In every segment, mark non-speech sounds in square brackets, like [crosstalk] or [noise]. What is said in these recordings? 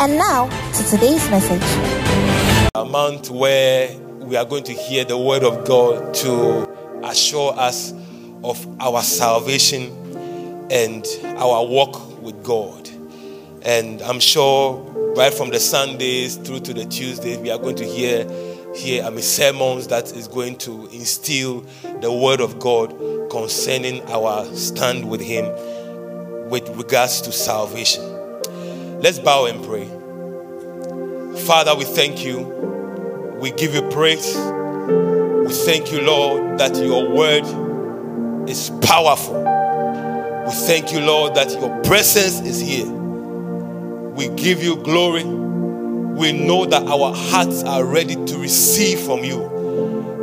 And now to today's message. A month where we are going to hear the word of God to assure us of our salvation and our walk with God. And I'm sure right from the Sundays through to the Tuesdays, we are going to hear here I mean sermons that is going to instill the word of God concerning our stand with him with regards to salvation. Let's bow and pray. Father, we thank you. We give you praise. We thank you, Lord, that your word is powerful. We thank you, Lord, that your presence is here. We give you glory. We know that our hearts are ready to receive from you.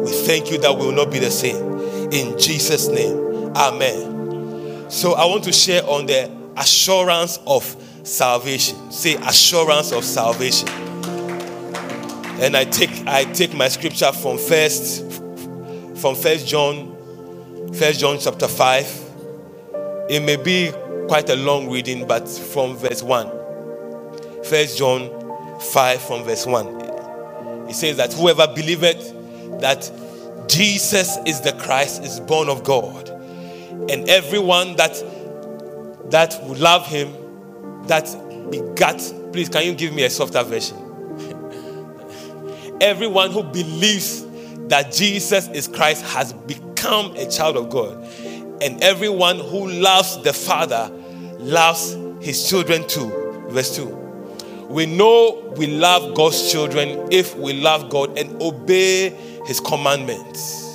We thank you that we will not be the same. In Jesus' name, Amen. So I want to share on the assurance of salvation. Say assurance of salvation. And I take I take my scripture from first from first John, first John chapter 5. It may be quite a long reading, but from verse 1. First John 5 from verse 1. It says that whoever believeth that Jesus is the Christ is born of God. And everyone that that would love him, that begat. Please, can you give me a softer version? [laughs] everyone who believes that Jesus is Christ has become a child of God. And everyone who loves the Father loves his children too. Verse 2. We know we love God's children if we love God and obey his commandments.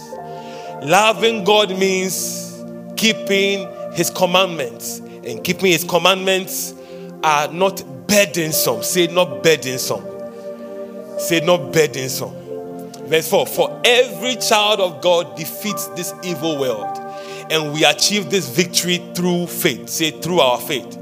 Loving God means keeping his commandments. And keeping his commandments are not burdensome. Say not burdensome. Say not burdensome. Verse 4 For every child of God defeats this evil world, and we achieve this victory through faith. Say through our faith.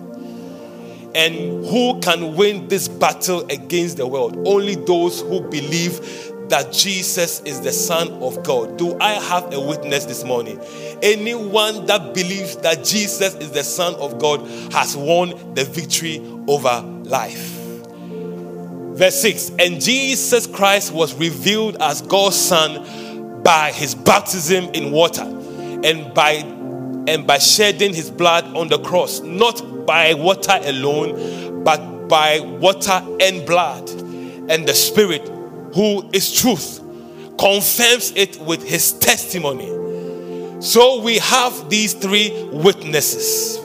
And who can win this battle against the world? Only those who believe that Jesus is the Son of God. Do I have a witness this morning? Anyone that believes that Jesus is the Son of God has won the victory over life. Verse 6 And Jesus Christ was revealed as God's Son by his baptism in water and by and by shedding his blood on the cross, not by water alone, but by water and blood. And the Spirit, who is truth, confirms it with his testimony. So we have these three witnesses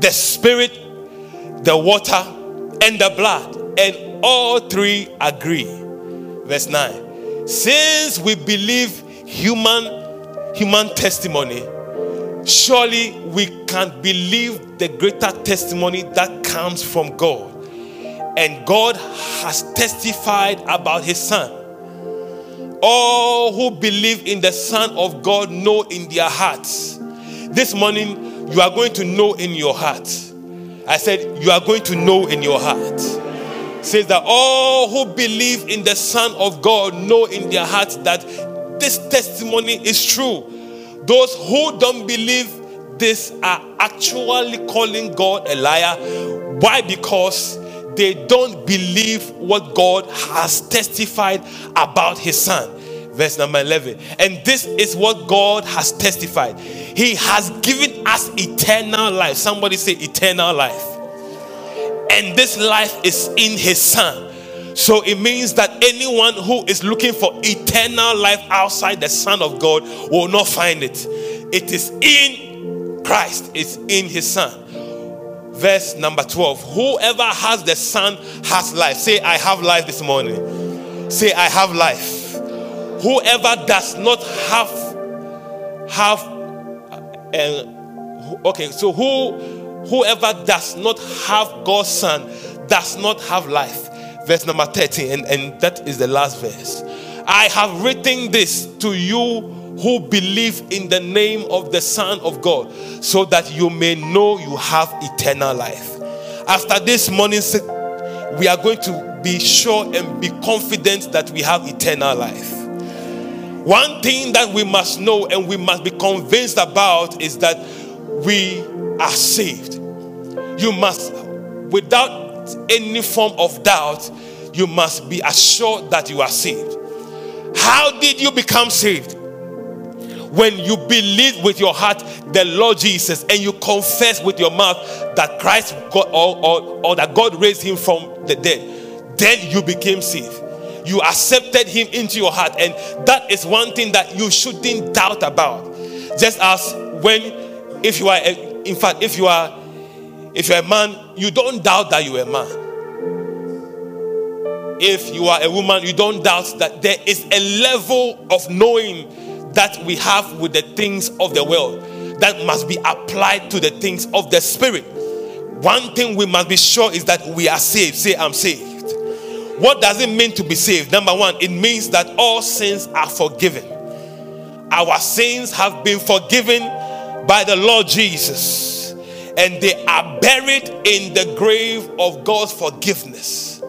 the Spirit, the water, and the blood. And all three agree. Verse 9. Since we believe human human testimony, surely we can believe the greater testimony that comes from God. And God has testified about his son. All who believe in the Son of God know in their hearts. This morning, you are going to know in your heart. I said, You are going to know in your heart. Says that all who believe in the Son of God know in their hearts that this testimony is true. Those who don't believe this are actually calling God a liar. Why? Because they don't believe what God has testified about his son. Verse number 11. And this is what God has testified. He has given us eternal life. Somebody say eternal life. And this life is in his son. So it means that anyone who is looking for eternal life outside the Son of God will not find it. It is in Christ, it's in his Son verse number 12 whoever has the son has life. Say i have life this morning. Say i have life. Whoever does not have have uh, okay so who whoever does not have god's son does not have life. Verse number 13, and, and that is the last verse. I have written this to you who believe in the name of the Son of God, so that you may know you have eternal life. After this morning, we are going to be sure and be confident that we have eternal life. One thing that we must know and we must be convinced about is that we are saved. You must, without any form of doubt, you must be assured that you are saved. How did you become saved? When you believe with your heart the Lord Jesus and you confess with your mouth that Christ God, or, or, or that God raised him from the dead, then you became saved. You accepted him into your heart, and that is one thing that you shouldn't doubt about. Just as when, if you are, a, in fact, if you are, if you're a man, you don't doubt that you're a man if you are a woman, you don't doubt that there is a level of knowing that we have with the things of the world that must be applied to the things of the spirit. One thing we must be sure is that we are saved. Say, I'm saved. What does it mean to be saved? Number one, it means that all sins are forgiven. Our sins have been forgiven by the Lord Jesus, and they are buried in the grave of God's forgiveness.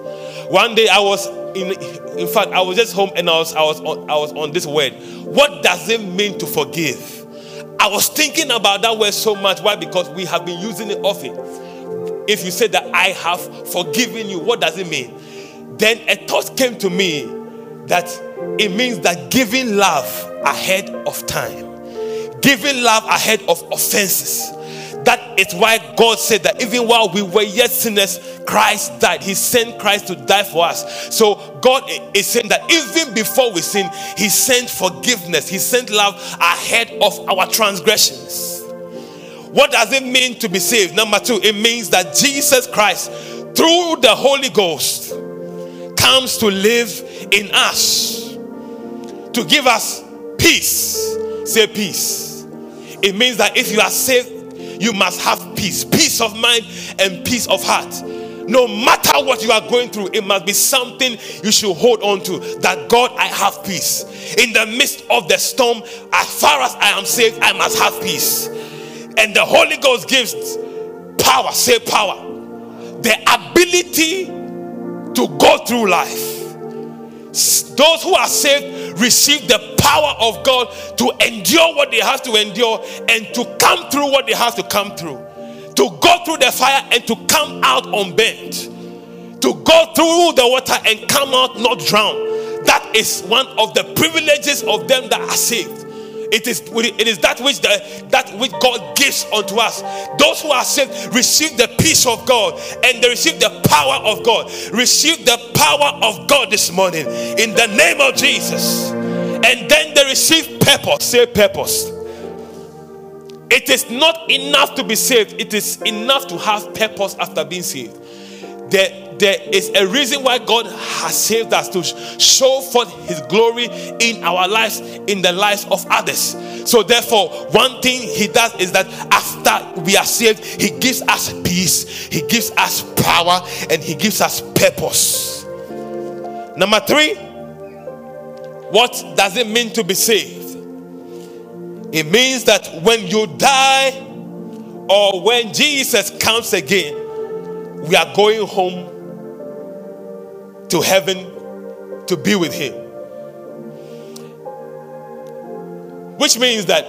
One day I was in in fact I was just home and I was I was on, I was on this word. What does it mean to forgive? I was thinking about that word so much. Why? Because we have been using it often. If you say that I have forgiven you, what does it mean? Then a thought came to me that it means that giving love ahead of time, giving love ahead of offenses that is why God said that even while we were yet sinners, Christ died. He sent Christ to die for us. So God is saying that even before we sin, He sent forgiveness, He sent love ahead of our transgressions. What does it mean to be saved? Number two, it means that Jesus Christ, through the Holy Ghost, comes to live in us to give us peace. Say peace. It means that if you are saved you must have peace, peace of mind and peace of heart. No matter what you are going through, it must be something you should hold on to. That God, I have peace. In the midst of the storm, as far as I am saved, I must have peace. And the Holy Ghost gives power, say power, the ability to go through life. Those who are saved receive the power of God to endure what they have to endure and to come through what they have to come through. To go through the fire and to come out unbent. To go through the water and come out not drowned. That is one of the privileges of them that are saved. It is, it is that which the, that which God gives unto us. Those who are saved receive the peace of God and they receive the power of God. Receive the power of God this morning in the name of Jesus. And then they receive purpose. Say purpose. It is not enough to be saved, it is enough to have purpose after being saved. There, there is a reason why God has saved us to show forth His glory in our lives, in the lives of others. So, therefore, one thing He does is that after we are saved, He gives us peace, He gives us power, and He gives us purpose. Number three, what does it mean to be saved? It means that when you die or when Jesus comes again, we are going home to heaven to be with Him. Which means that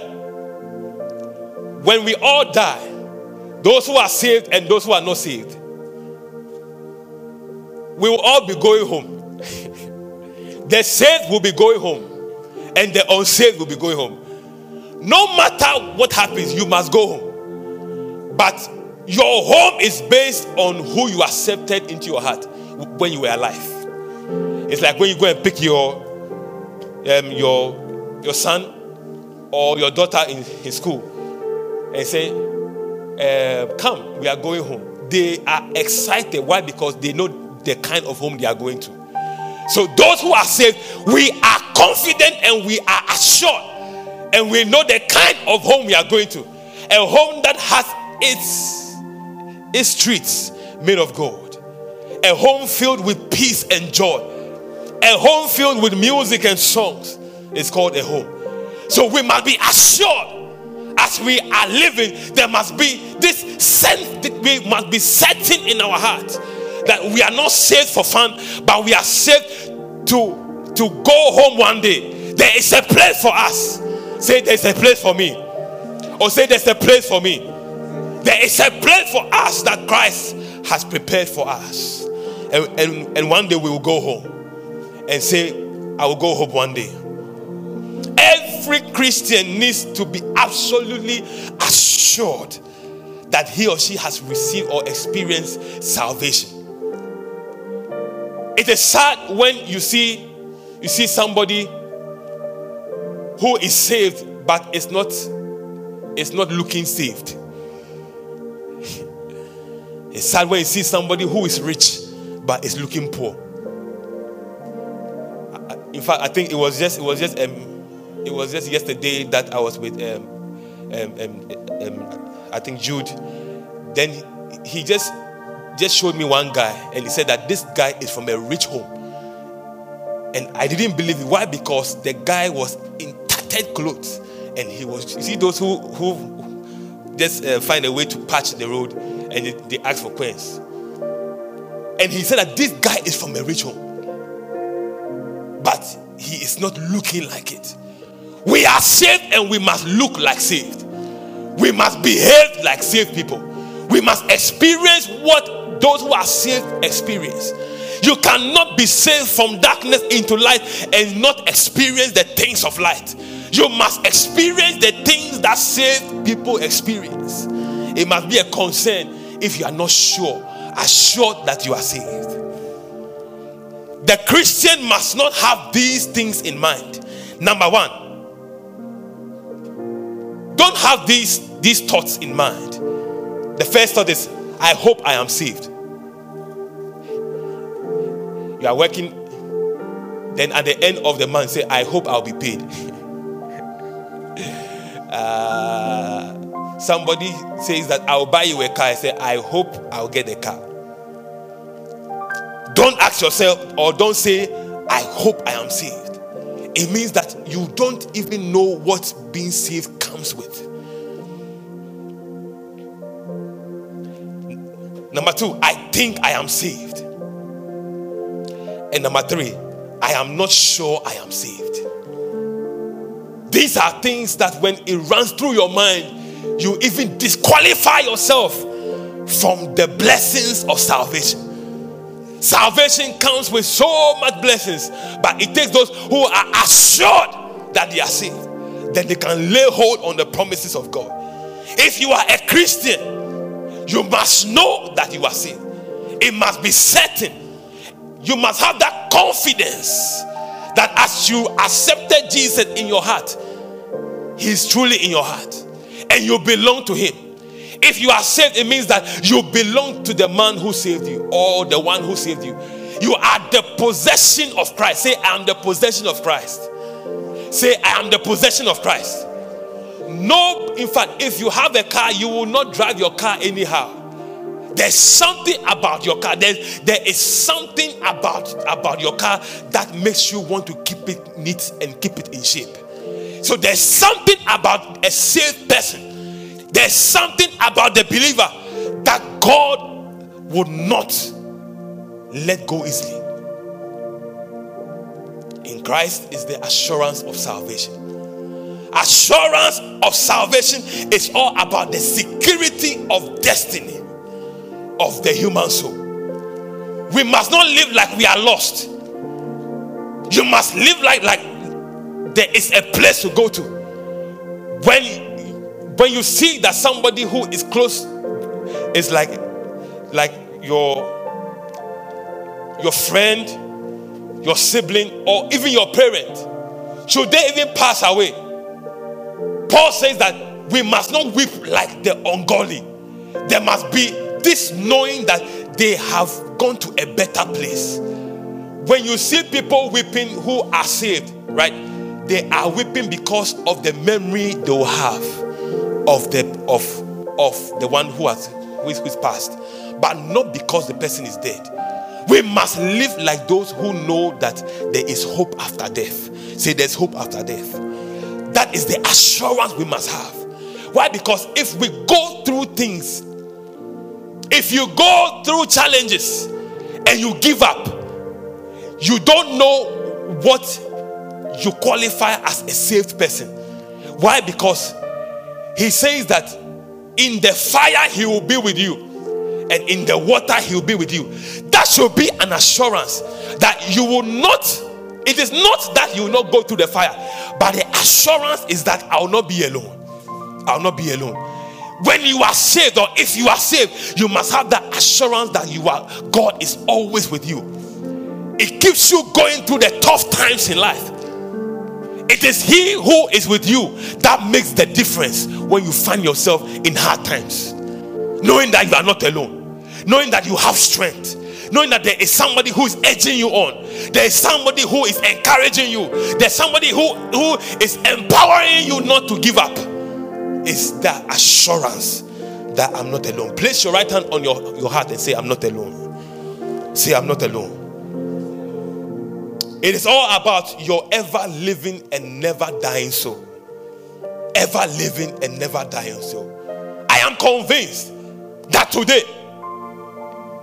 when we all die, those who are saved and those who are not saved, we will all be going home. [laughs] the saved will be going home, and the unsaved will be going home. No matter what happens, you must go home. But your home is based on who you accepted into your heart when you were alive. It's like when you go and pick your um, your your son or your daughter in, in school and say, uh, "Come, we are going home." They are excited. Why? Because they know the kind of home they are going to. So those who are saved, we are confident and we are assured and we know the kind of home we are going to a home that has its, its streets made of gold a home filled with peace and joy, a home filled with music and songs is called a home. So we must be assured as we are living, there must be this sense that we must be certain in our heart that we are not saved for fun, but we are saved to, to go home one day. There is a place for us. Say, There's a place for me. Or say, There's a place for me. There is a place for us that Christ has prepared for us. And, and, and one day we will go home and say, I will go home one day. Every Christian needs to be absolutely assured that he or she has received or experienced salvation. It is sad when you see you see somebody who is saved but is not is not looking saved. [laughs] It's sad when you see somebody who is rich but is looking poor. In fact, I think it was just it was just um, it was just yesterday that I was with um, um, um, um, I think Jude. Then he just just showed me one guy and he said that this guy is from a rich home. And I didn't believe it. Why? Because the guy was in tattered clothes and he was you see those who who just uh, find a way to patch the road and they, they ask for coins. And he said that this guy is from a rich home. But he is not looking like it. We are saved and we must look like saved. We must behave like saved people. We must experience what those who are saved experience. You cannot be saved from darkness into light and not experience the things of light. You must experience the things that saved people experience. It must be a concern if you are not sure, assured that you are saved. The Christian must not have these things in mind. Number one, don't have these, these thoughts in mind. The first thought is, I hope I am saved. You are working, then at the end of the month, say, I hope I'll be paid. [laughs] uh, somebody says that I'll buy you a car. I say, I hope I'll get a car. Don't ask yourself or don't say, I hope I am saved. It means that you don't even know what being saved comes with. Number two, I think I am saved. And number three, I am not sure I am saved. These are things that when it runs through your mind, you even disqualify yourself from the blessings of salvation. Salvation comes with so much blessings, but it takes those who are assured that they are saved. that they can lay hold on the promises of God. If you are a Christian, you must know that you are saved. It must be certain. You must have that confidence that as you accepted Jesus in your heart, He is truly in your heart and you belong to Him. If you are saved, it means that you belong to the man who saved you or the one who saved you. You are the possession of Christ. Say, I am the possession of Christ. Say, I am the possession of Christ. No, in fact, if you have a car, you will not drive your car anyhow. There's something about your car. There's, there is something about, about your car that makes you want to keep it neat and keep it in shape. So there's something about a saved person there's something about the believer that God would not let go easily. In Christ is the assurance of salvation. Assurance of salvation is all about the security of destiny of the human soul. We must not live like we are lost. You must live like like there is a place to go to. When when you see that somebody who is close is like like your your friend your sibling or even your parent should they even pass away paul says that we must not weep like the ungodly there must be this knowing that they have gone to a better place when you see people weeping who are saved right they are weeping because of the memory they will have of the of of the one who has who is, who is passed, but not because the person is dead. We must live like those who know that there is hope after death. Say, there's hope after death. That is the assurance we must have. Why? Because if we go through things, if you go through challenges and you give up, you don't know what you qualify as a saved person. Why? Because he says that in the fire he will be with you, and in the water he will be with you. That should be an assurance that you will not, it is not that you will not go through the fire, but the assurance is that I will not be alone. I will not be alone. When you are saved, or if you are saved, you must have that assurance that you are God is always with you. It keeps you going through the tough times in life. It is He who is with you that makes the difference when you find yourself in hard times. Knowing that you are not alone, knowing that you have strength, knowing that there is somebody who is edging you on, there is somebody who is encouraging you, there's somebody who, who is empowering you not to give up. Is that assurance that I'm not alone. Place your right hand on your, your heart and say, I'm not alone. Say, I'm not alone. It is all about your ever living and never dying soul. Ever living and never dying soul. I am convinced that today,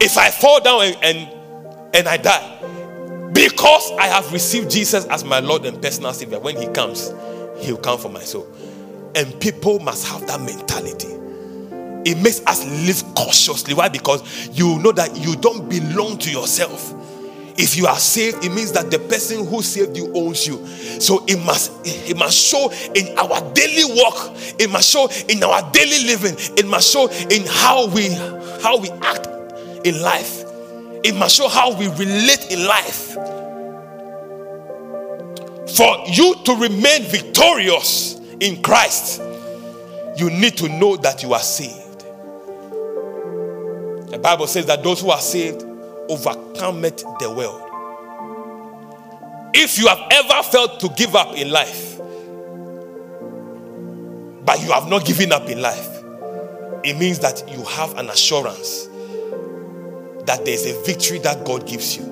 if I fall down and, and, and I die, because I have received Jesus as my Lord and personal Savior, when He comes, He'll come for my soul. And people must have that mentality. It makes us live cautiously. Why? Because you know that you don't belong to yourself. If you are saved, it means that the person who saved you owns you. So it must it must show in our daily walk. It must show in our daily living. It must show in how we how we act in life. It must show how we relate in life. For you to remain victorious in Christ, you need to know that you are saved. The Bible says that those who are saved overcometh the world. If you have ever felt to give up in life, but you have not given up in life, it means that you have an assurance that there's a victory that God gives you.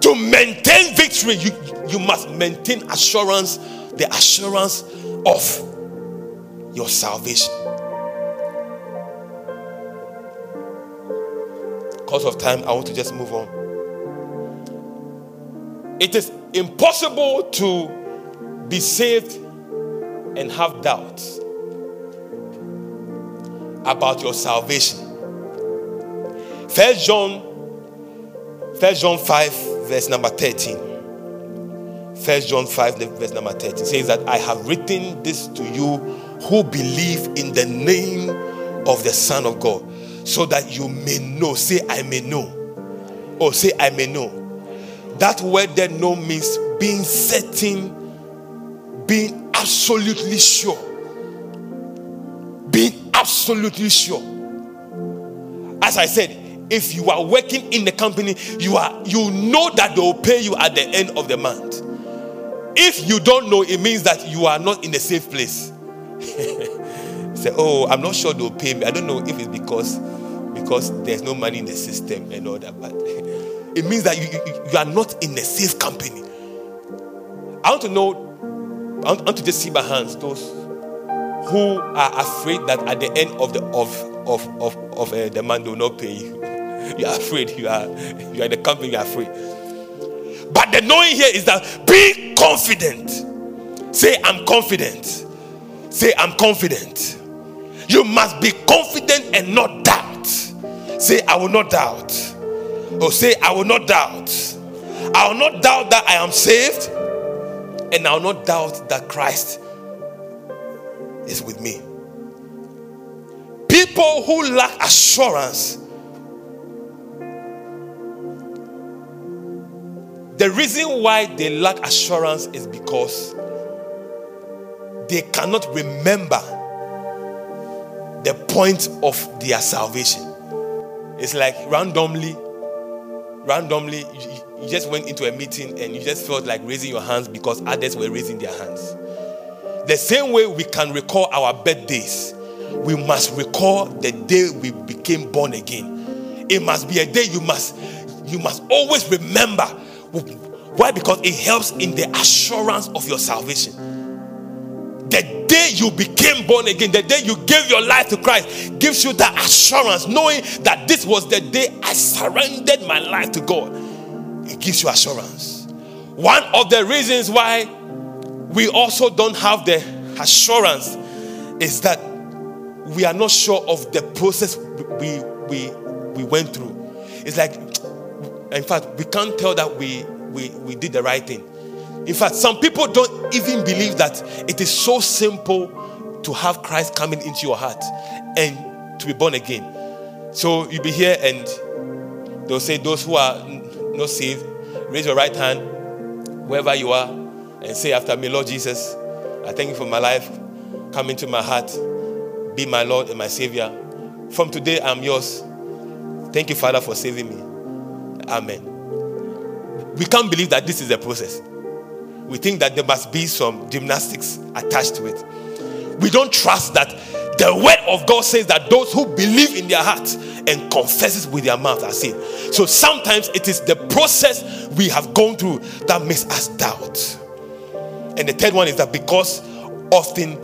To maintain victory, you, you must maintain assurance, the assurance of your salvation. Because of time, I want to just move on. It is impossible to be saved and have doubts about your salvation. First John, First John 5, verse number 13. First John 5, verse number 13 says that I have written this to you who believe in the name of the Son of God so that you may know. Say, I may know. Or say, I may know. That word there know means being certain, being absolutely sure. Being absolutely sure. As I said, if you are working in the company, you are you know that they will pay you at the end of the month. If you don't know, it means that you are not in a safe place. [laughs] Say, oh, I'm not sure they'll pay me. I don't know if it's because because there's no money in the system and all that, but [laughs] it means that you, you, you are not in a safe company. I want to know, I want, I want to just see my hands, those who are afraid that at the end of the of of of, of uh, the man will not pay you. [laughs] You are afraid. You are you are in the company. You are afraid. But the knowing here is that be confident. Say I'm confident. Say I'm confident. You must be confident and not doubt. Say, I will not doubt. Or say, I will not doubt. I will not doubt that I am saved. And I will not doubt that Christ is with me. People who lack assurance, the reason why they lack assurance is because they cannot remember the point of their salvation. It's like randomly, randomly, you, just went into a meeting and you just felt like raising your hands because others were raising their hands. The same way we can recall our birthdays, we must recall the day we became born again. it must be a day you must you must always remember. Why? Because it helps in the assurance of your salvation. The day you became born again, the day you gave your life to Christ, gives you that assurance, knowing that this was the day I surrendered my life to God. It gives you assurance. One of the reasons why we also don't have the assurance is that we are not sure of the process we we we went through. It's like, in fact, we can't tell that we we we did the right thing. In fact, some people don't even believe that it is so simple to have Christ coming into your heart and to be born again. So you'll be here and they'll say, Those who are not saved, raise your right hand wherever you are and say after me, Lord Jesus, I thank you for my life. Come into my heart. Be my Lord and my Savior. From today, I'm yours. Thank you, Father, for saving me. Amen. We can't believe that this is a process. We think that there must be some gymnastics attached to it. We don't trust that the word of God says that those who believe in their heart and confesses with their mouth are saved. So sometimes it is the process we have gone through that makes us doubt. And the third one is that because often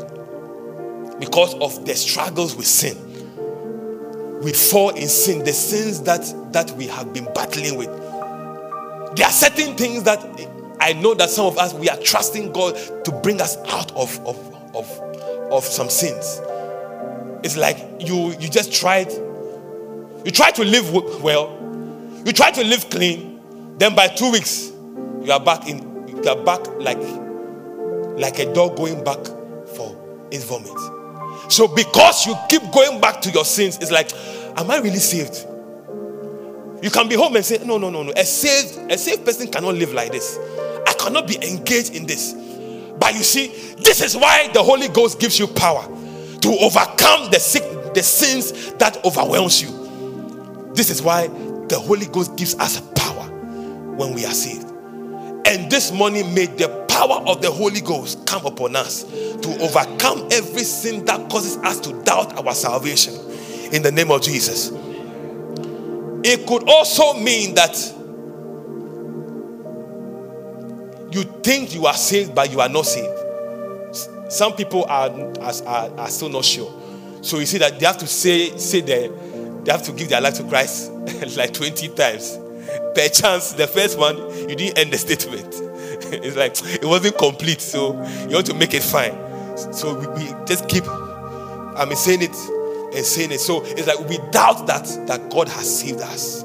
because of the struggles with sin, we fall in sin, the sins that that we have been battling with. There are certain things that I know that some of us we are trusting God to bring us out of of of, of some sins. It's like you you just tried you try to live well, you try to live clean, then by two weeks you are back in you are back like like a dog going back for its vomit. So because you keep going back to your sins, it's like, am I really saved? You can be home and say, no, no, no, no. A saved, a saved person cannot live like this. I cannot be engaged in this. But you see, this is why the Holy Ghost gives you power to overcome the sick, the sins that overwhelms you. This is why the Holy Ghost gives us power when we are saved. And this morning made the power of the Holy Ghost come upon us to overcome every sin that causes us to doubt our salvation in the name of Jesus. It could also mean that you think you are saved, but you are not saved. Some people are, are, are still not sure. So you see that they have to say, say that they have to give their life to Christ [laughs] like 20 times. Per chance, the first one, you didn't end the statement. [laughs] it's like it wasn't complete, so you want to make it fine. So we, we just keep, I mean, saying it and saying it. So it's like we doubt that that God has saved us.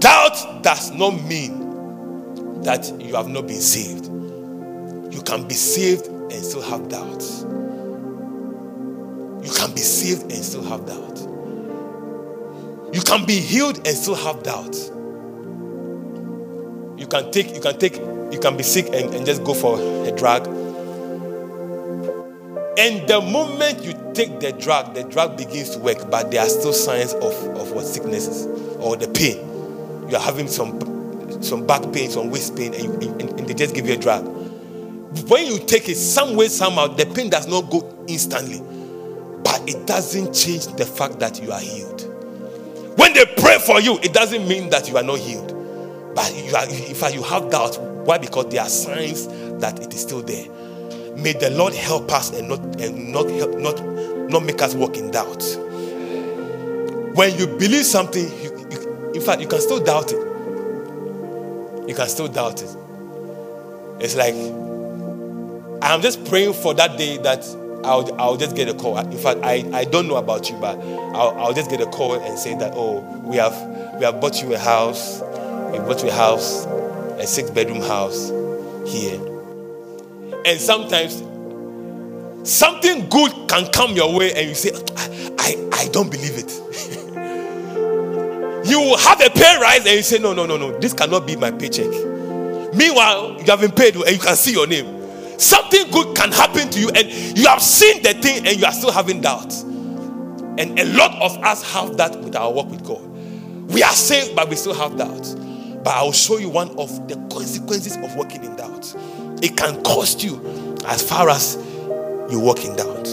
Doubt does not mean that you have not been saved. You can be saved and still have doubt. You can be saved and still have doubt. You can be healed and still have doubt. You can take, you can take, you can be sick and, and just go for a drug. And the moment you take the drug, the drug begins to work, but there are still signs of, of what sicknesses or the pain. You are having some some back pain, some waist pain, and, and, and they just give you a drug. When you take it, some way, somehow, the pain does not go instantly, but it doesn't change the fact that you are healed. When they pray for you, it doesn't mean that you are not healed. But you are, in fact, you have doubt. Why? Because there are signs that it is still there. May the Lord help us and not and not help not not make us walk in doubt. When you believe something, you, you, in fact, you can still doubt it. You can still doubt it. It's like I'm just praying for that day that I'll, I'll just get a call. In fact, I, I don't know about you, but I'll, I'll just get a call and say that, oh, we have we have bought you a house. We bought you a house, a six bedroom house here. And sometimes something good can come your way and you say, I, I, I don't believe it. [laughs] you have a pay rise and you say, No, no, no, no, this cannot be my paycheck. Meanwhile, you have been paid and you can see your name. Something good can happen to you, and you have seen the thing and you are still having doubts. And a lot of us have that with our work with God. We are saved, but we still have doubts. But I will show you one of the consequences of walking in doubt. It can cost you as far as you walk in doubt.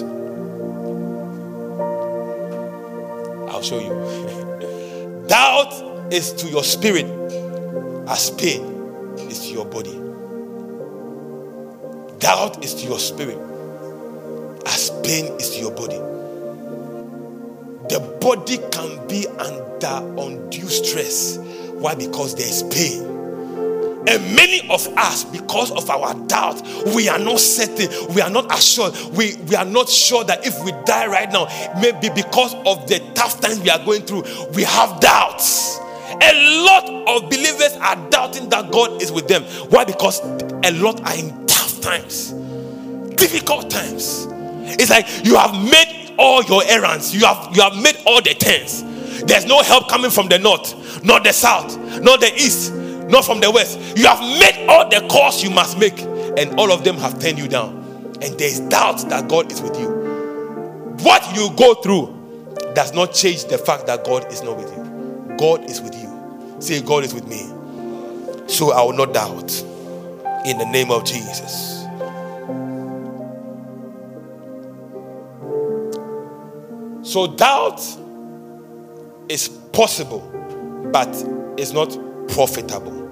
I'll show you. [laughs] Doubt is to your spirit as pain is to your body. Doubt is to your spirit as pain is to your body. The body can be under undue stress. Why? Because there is pain. And many of us, because of our doubt, we are not certain, we are not assured, we, we are not sure that if we die right now, maybe because of the tough times we are going through, we have doubts. A lot of believers are doubting that God is with them. Why? Because a lot are in tough times, difficult times. It's like you have made all your errands, you have you have made all the turns. There's no help coming from the north, not the south, not the east, not from the west. You have made all the calls you must make, and all of them have turned you down. And there's doubt that God is with you. What you go through does not change the fact that God is not with you. God is with you. Say, God is with me. So I will not doubt. In the name of Jesus. So doubt is possible, but it's not profitable.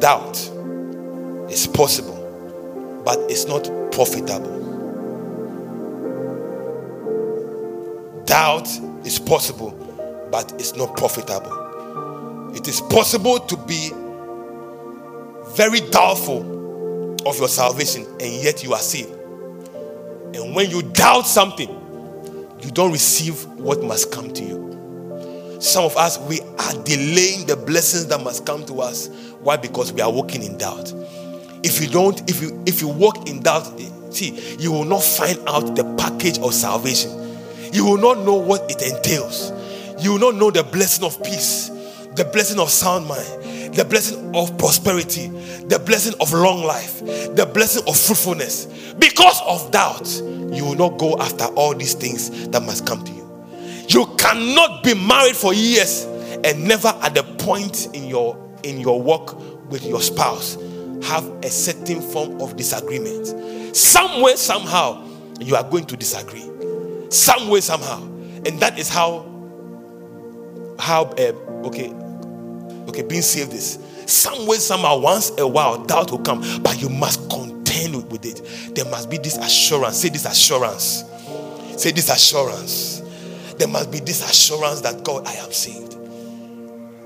Doubt is possible, but it's not profitable. Doubt is possible, but it's not profitable. It is possible to be very doubtful of your salvation and yet you are saved. And when you doubt something, you don't receive what must come to you. Some of us, we are delaying the blessings that must come to us. Why? Because we are walking in doubt. If you don't, if you if you walk in doubt, see, you will not find out the package of salvation. You will not know what it entails. You will not know the blessing of peace the blessing of sound mind, the blessing of prosperity, the blessing of long life, the blessing of fruitfulness. Because of doubt, you will not go after all these things that must come to you. You cannot be married for years and never at the point in your in your work with your spouse have a certain form of disagreement. Somewhere, somehow, you are going to disagree. Somewhere, somehow, and that is how how uh, okay okay, being saved is Somewhere, somehow, once a while, doubt will come, but you must contend with it. There must be this assurance. Say this assurance. Say this assurance. There must be this assurance that God, I am saved.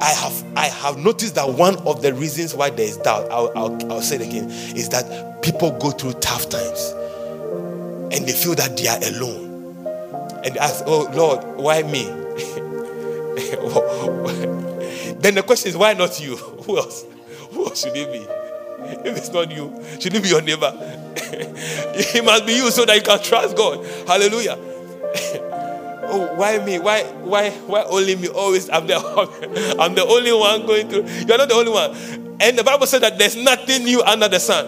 I have I have noticed that one of the reasons why there is doubt, I'll, I'll, I'll say it again, is that people go through tough times and they feel that they are alone. And ask, Oh Lord, why me? [laughs] Then the question is, why not you? [laughs] Who else? Who else should it be? If it's not you, should it be your neighbor? [laughs] it must be you so that you can trust God. Hallelujah. Oh, why me? Why, why, why only me? Always, I'm the, [laughs] I'm the only one going through. You're not the only one. And the Bible said that there's nothing new under the sun.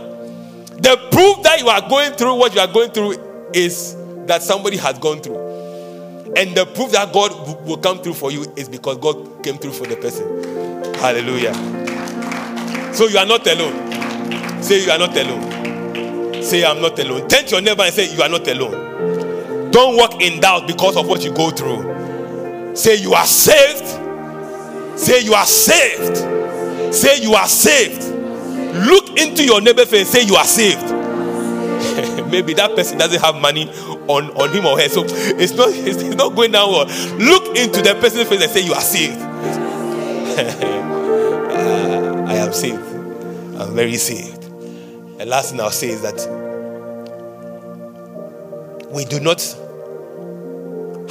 The proof that you are going through what you are going through is that somebody has gone through. And the proof that God will come through for you is because God came through for the person. Hallelujah. So you are not alone. Say you are not alone. Say I'm not alone. To your neighbor and say you are not alone. Don't walk in doubt because of what you go through. Say you are saved. Say you are saved. Say you are saved. Look into your neighbor face and say you are saved. [laughs] Maybe that person doesn't have money on, on him or her. So it's not [laughs] it's not going down well. Look into the person's face and say, You are saved. uh, [laughs] I am saved. I'm very saved. The last thing I'll say is that we do not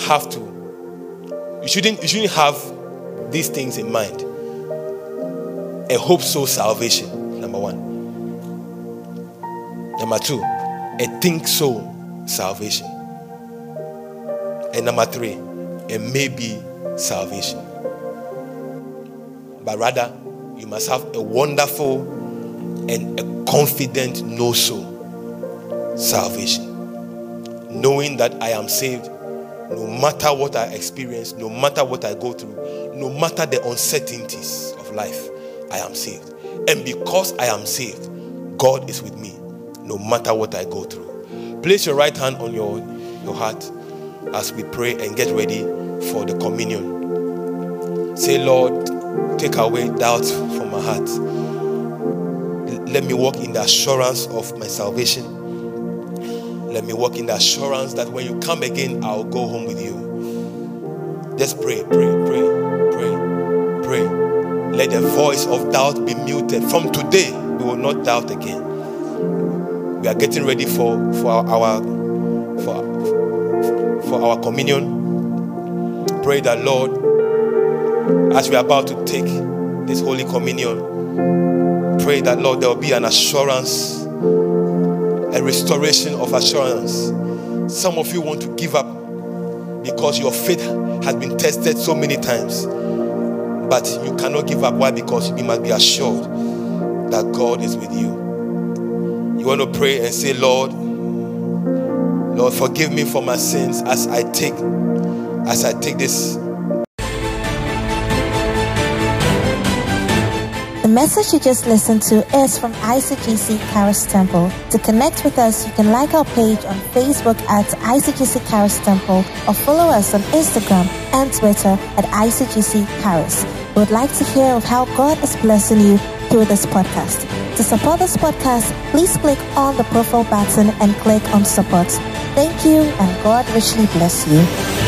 have to. You shouldn't, you shouldn't have these things in mind. A hope so salvation, number one. Number two, a think so salvation. And number three, a maybe salvation. But rather, you must have a wonderful and a confident know so salvation. Knowing that I am saved no matter what I experience, no matter what I go through, no matter the uncertainties of life, I am saved. And because I am saved, God is with me no matter what I go through. Place your right hand on your, your heart as we pray and get ready for the communion. Say, Lord, take away doubt from my heart. Let me walk in the assurance of my salvation. Let me walk in the assurance that when you come again, I'll go home with you. Just pray, pray, pray, pray, pray. Let the voice of doubt be muted. From today, we will not doubt again. We are getting ready for, for our for, for our communion. Pray that Lord, as we are about to take this Holy Communion, pray that Lord, there will be an assurance a restoration of assurance. Some of you want to give up because your faith has been tested so many times. But you cannot give up. Why? Because you must be assured that God is with you. You want to pray and say, Lord, Lord, forgive me for my sins as I take as I take this message you just listened to is from ICGC Charis Temple. To connect with us, you can like our page on Facebook at ICGC Charis Temple or follow us on Instagram and Twitter at ICGC Charis. We would like to hear of how God is blessing you through this podcast. To support this podcast, please click on the profile button and click on support. Thank you and God richly bless you.